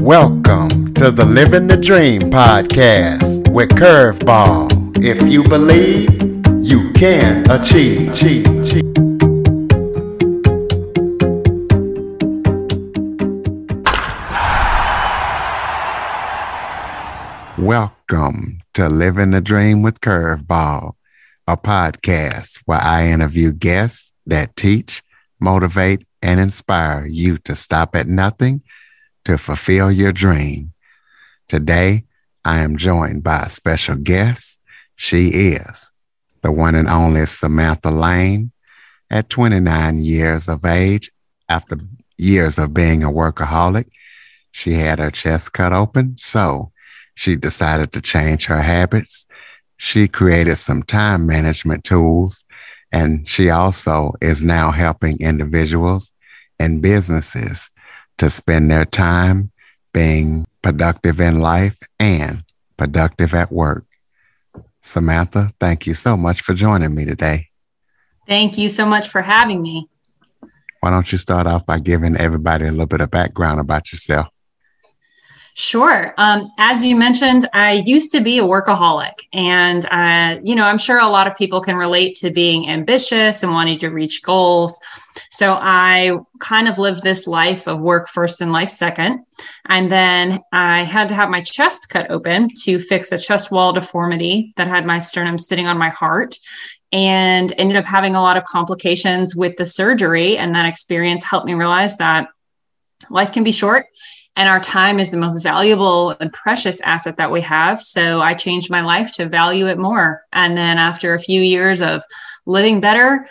Welcome to the Living the Dream podcast with Curveball. If you believe, you can achieve. Welcome to Living the Dream with Curveball, a podcast where I interview guests that teach, motivate, and inspire you to stop at nothing to fulfill your dream. Today, I am joined by a special guest. She is the one and only Samantha Lane. At 29 years of age, after years of being a workaholic, she had her chest cut open. So she decided to change her habits. She created some time management tools and she also is now helping individuals and businesses to spend their time being productive in life and productive at work. Samantha, thank you so much for joining me today. Thank you so much for having me. Why don't you start off by giving everybody a little bit of background about yourself? Sure. Um, as you mentioned, I used to be a workaholic, and uh, you know, I'm sure a lot of people can relate to being ambitious and wanting to reach goals. So I kind of lived this life of work first and life second, and then I had to have my chest cut open to fix a chest wall deformity that had my sternum sitting on my heart, and ended up having a lot of complications with the surgery. And that experience helped me realize that life can be short and our time is the most valuable and precious asset that we have. So I changed my life to value it more. And then after a few years of living better,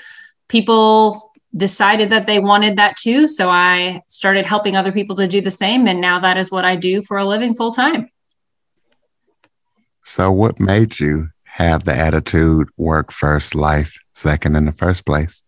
people decided that they wanted that too. So I started helping other people to do the same. And now that is what I do for a living full time. So, what made you have the attitude work first, life second in the first place?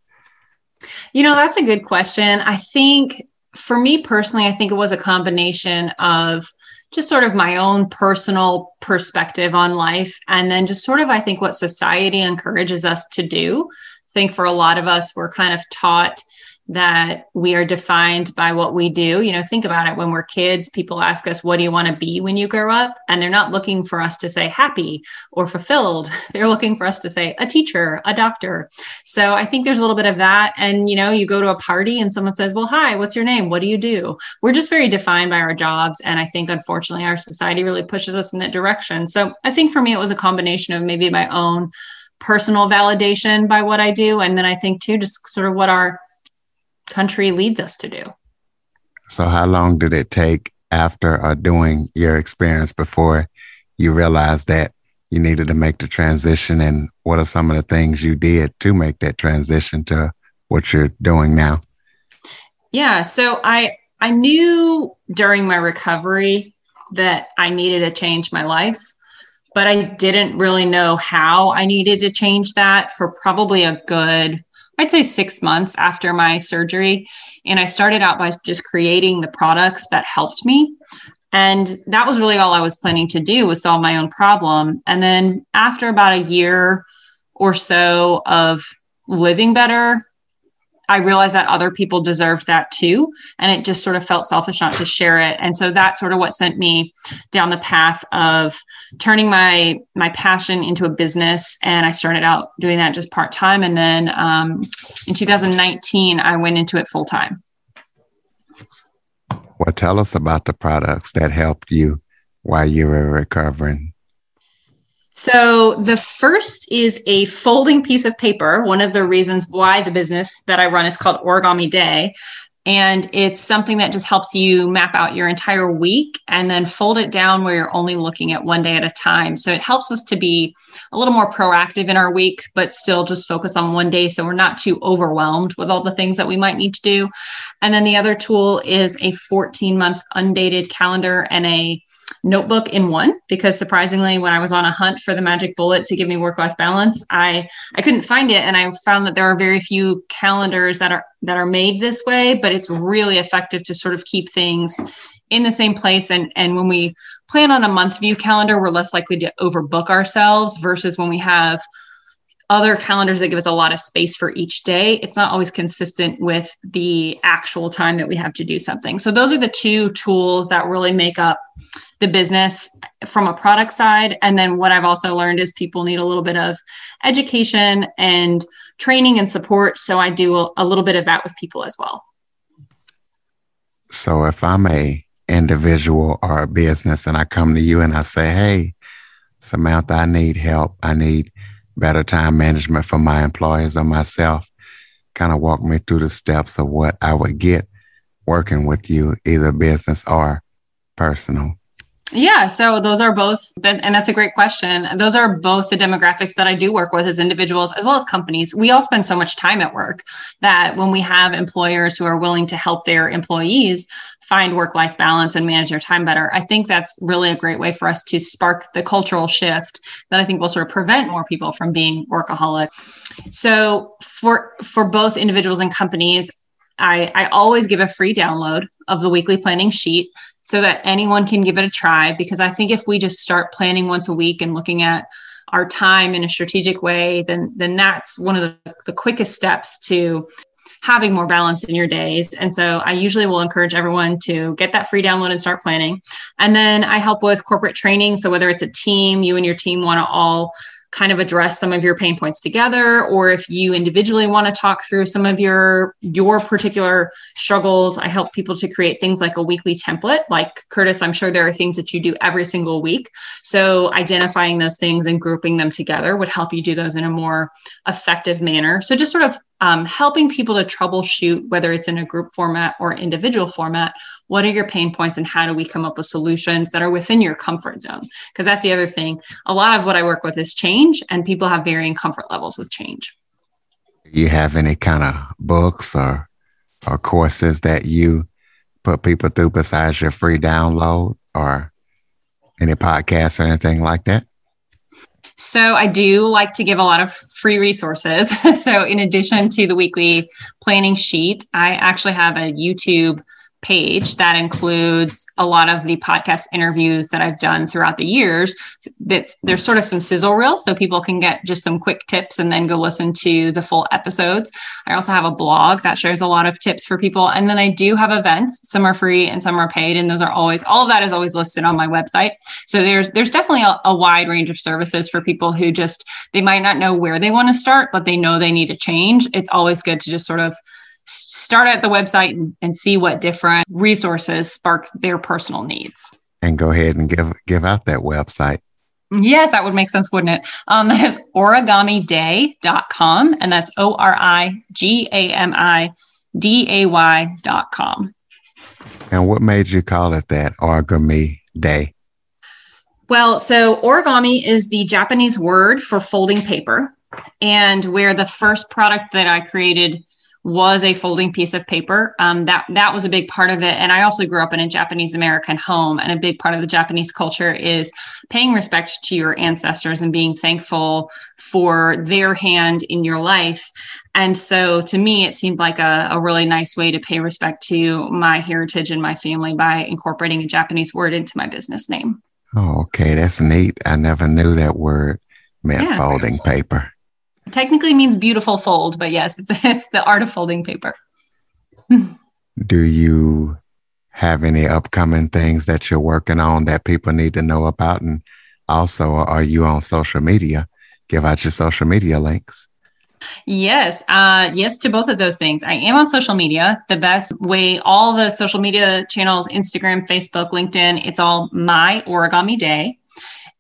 You know, that's a good question. I think for me personally, I think it was a combination of just sort of my own personal perspective on life. And then just sort of, I think, what society encourages us to do. I think for a lot of us, we're kind of taught that we are defined by what we do. You know, think about it when we're kids, people ask us, What do you want to be when you grow up? And they're not looking for us to say happy or fulfilled. They're looking for us to say a teacher, a doctor. So I think there's a little bit of that. And, you know, you go to a party and someone says, Well, hi, what's your name? What do you do? We're just very defined by our jobs. And I think, unfortunately, our society really pushes us in that direction. So I think for me, it was a combination of maybe my own personal validation by what I do. And then I think, too, just sort of what our country leads us to do. So, how long did it take after or doing your experience before you realized that you needed to make the transition? And what are some of the things you did to make that transition to what you're doing now? Yeah. So, I, I knew during my recovery that I needed to change my life, but I didn't really know how I needed to change that for probably a good I'd say six months after my surgery. And I started out by just creating the products that helped me. And that was really all I was planning to do was solve my own problem. And then after about a year or so of living better, I realized that other people deserved that too. And it just sort of felt selfish not to share it. And so that's sort of what sent me down the path of turning my my passion into a business. And I started out doing that just part time. And then um, in 2019, I went into it full time. Well, tell us about the products that helped you while you were recovering so, the first is a folding piece of paper. One of the reasons why the business that I run is called Origami Day. And it's something that just helps you map out your entire week and then fold it down where you're only looking at one day at a time. So it helps us to be a little more proactive in our week, but still just focus on one day so we're not too overwhelmed with all the things that we might need to do. And then the other tool is a 14 month undated calendar and a notebook in one because surprisingly when i was on a hunt for the magic bullet to give me work life balance i i couldn't find it. And i found that there are very few calendars that are that are made this way but it's really effective to sort of keep things in the same place. And and when we plan on a month view calendar we're less likely to overbook ourselves versus when we have other calendars that give us a lot of space for each day, it's not always consistent with the actual time that we have to do something. So those are the two tools that really make up the business from a product side. And then what I've also learned is people need a little bit of education and training and support. So I do a, little bit of that with people as well. So if I'm a individual or a business and I come to you and I say, Hey, Samantha, I need help. I need better time management for my employees or myself. Kind of walk me through the steps of what I would get working with you, either business or personal. Yeah, so those are both, and that's a great question. Those are both the demographics that I do work with as individuals as well as companies. We all spend so much time at work that when we have employers who are willing to help their employees find work life balance and manage their time better, I think that's really a great way for us to spark the cultural shift that I think will sort of prevent more people from being workaholic. So for for both individuals and companies, I, I always give a free download of the weekly planning sheet so that anyone can give it a try. Because I think if we just start planning once a week and looking at our time in a strategic way, then then that's one of the, the quickest steps to having more balance in your days. And so I usually will encourage everyone to get that free download and start planning. And then I help with corporate training. So whether it's a team, you and your team want to all kind of address some of your pain points together or if you individually want to talk through some of your your particular struggles i help people to create things like a weekly template like curtis i'm sure there are things that you do every single week. So identifying those things and grouping them together would help you do those in a more effective manner. So just sort of um, helping people to troubleshoot whether it's in a group format or individual format what are your pain points and how do we come up with solutions that are within your comfort zone? Because that's the other thing. A lot of what i work with is change and people have varying comfort levels with change you have any kind of books or or courses that you put people through besides your free download or any podcasts or anything like that so I do like to give a lot of free resources. so in addition to the weekly planning sheet, I actually have a YouTube page that includes a lot of the podcast interviews that I've done throughout the years. That's there's sort of some sizzle reels so people can get just some quick tips and then go listen to the full episodes. I also have a blog that shares a lot of tips for people and then I do have events. Some are free and some are paid and those are always all of that is always listed on my website. So there's there's definitely a, a wide range of services for people who just they might not know where they want to start but they know they need a change. It's always good to just sort of start at the website and, and see what different resources spark their personal needs. And go ahead and give give out that website. Yes, that would make sense, wouldn't it? Um, that is origamiday.com, and that's O R I G A M I D A Y.com. And what made you call it that, Origami Day? Well, so origami is the Japanese word for folding paper. And where the first product that I created was a folding piece of paper. Um, that that was a big part of it. And I also grew up in a Japanese American home, and a big part of the Japanese culture is paying respect to your ancestors and being thankful for their hand in your life. And so, to me, it seemed like a, a really nice way to pay respect to my heritage and my family by incorporating a Japanese word into my business name. Oh, okay, that's neat. I never knew that word meant yeah. folding paper technically means beautiful fold, but yes, it's it's the art of folding paper. Do you have any upcoming things that you're working on that people need to know about? And also, are you on social media? Give out your social media links. Yes, uh, yes to both of those things. I am on social media. The best way, all the social media channels Instagram, Facebook, LinkedIn, it's all my origami day.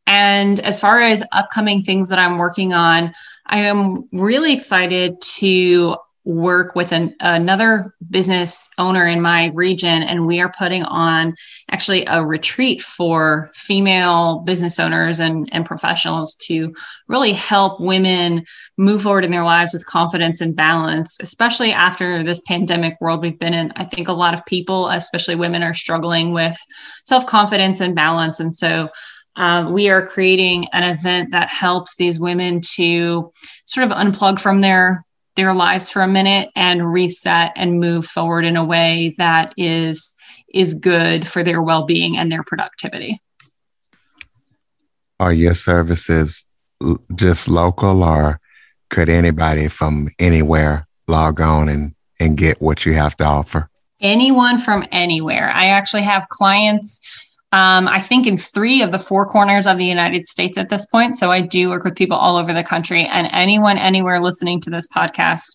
And as far as upcoming things that I'm working on, I am really excited to work with an, another business owner in my region and we are putting on actually a retreat for female business owners and, and professionals to really help women move forward in their lives with confidence and balance especially after this pandemic world. We've been in i think a lot of people especially women are struggling with self-confidence and balance. And so uh, we are creating an event that helps these women to sort of unplug from their their lives for a minute and reset and move forward in a way that is is good for their well-being and their productivity are your services just local or could anybody from anywhere log on and, and get what you have to offer? Anyone from anywhere. I actually have clients, um, I think, in three of the four corners of the United States at this point. So I do work with people all over the country, and anyone anywhere listening to this podcast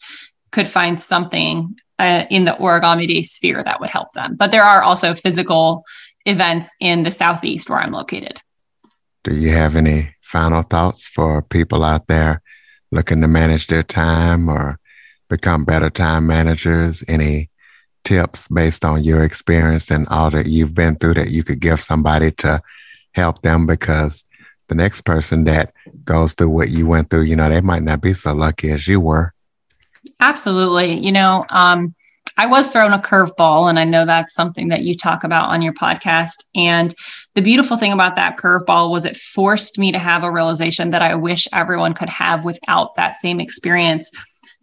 could find something uh, in the origami day sphere that would help them. But there are also physical events in the Southeast where I'm located. Do you have any final thoughts for people out there looking to manage their time or become better time managers? Any tips based on your experience and all that you've been through that you could give somebody to help them? Because the next person that goes through what you went through, you know, they might not be so lucky as you were. Absolutely. You know, um, I was thrown a curveball, and I know that's something that you talk about on your podcast. And the beautiful thing about that curveball was it forced me to have a realization that I wish everyone could have without that same experience.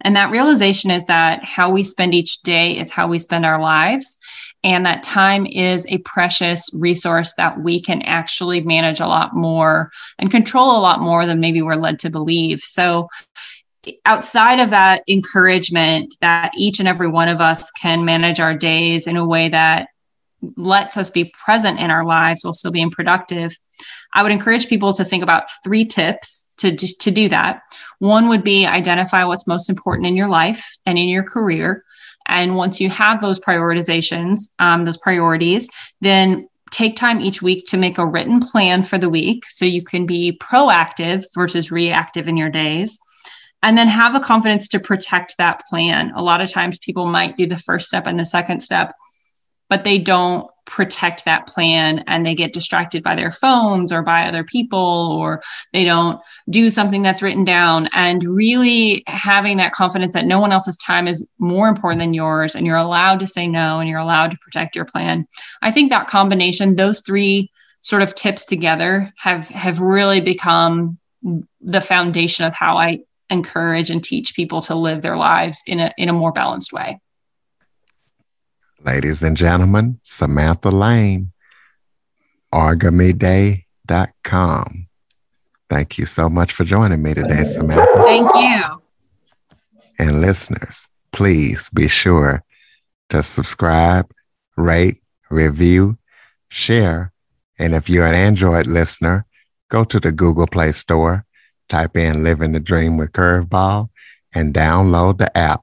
And that realization is that how we spend each day is how we spend our lives. And that time is a precious resource that we can actually manage a lot more and control a lot more than maybe we're led to believe. So, outside of that encouragement that each and every one of us can manage our days in a way that lets us be present in our lives while still being productive, I would encourage people to think about three tips to, to do that. One would be identify what's most important in your life and in your career. And once you have those prioritizations, um, those priorities, then take time each week to make a written plan for the week so you can be proactive versus reactive in your days and then have a confidence to protect that plan. A lot of times people might do the first step and the second step, but they don't protect that plan and they get distracted by their phones or by other people or they don't do something that's written down and really having that confidence that no one else's time is more important than yours and you're allowed to say no and you're allowed to protect your plan. I think that combination those three sort of tips together have have really become the foundation of how I encourage and teach people to live their lives in a in a more balanced way. Ladies and gentlemen, Samantha Lane, origamiday.com. Thank you so much for joining me today, Samantha. Thank you. And listeners, please be sure to subscribe, rate, review, share. And if you're an Android listener, go to the Google Play Store type in Living the Dream with Curveball and download the app.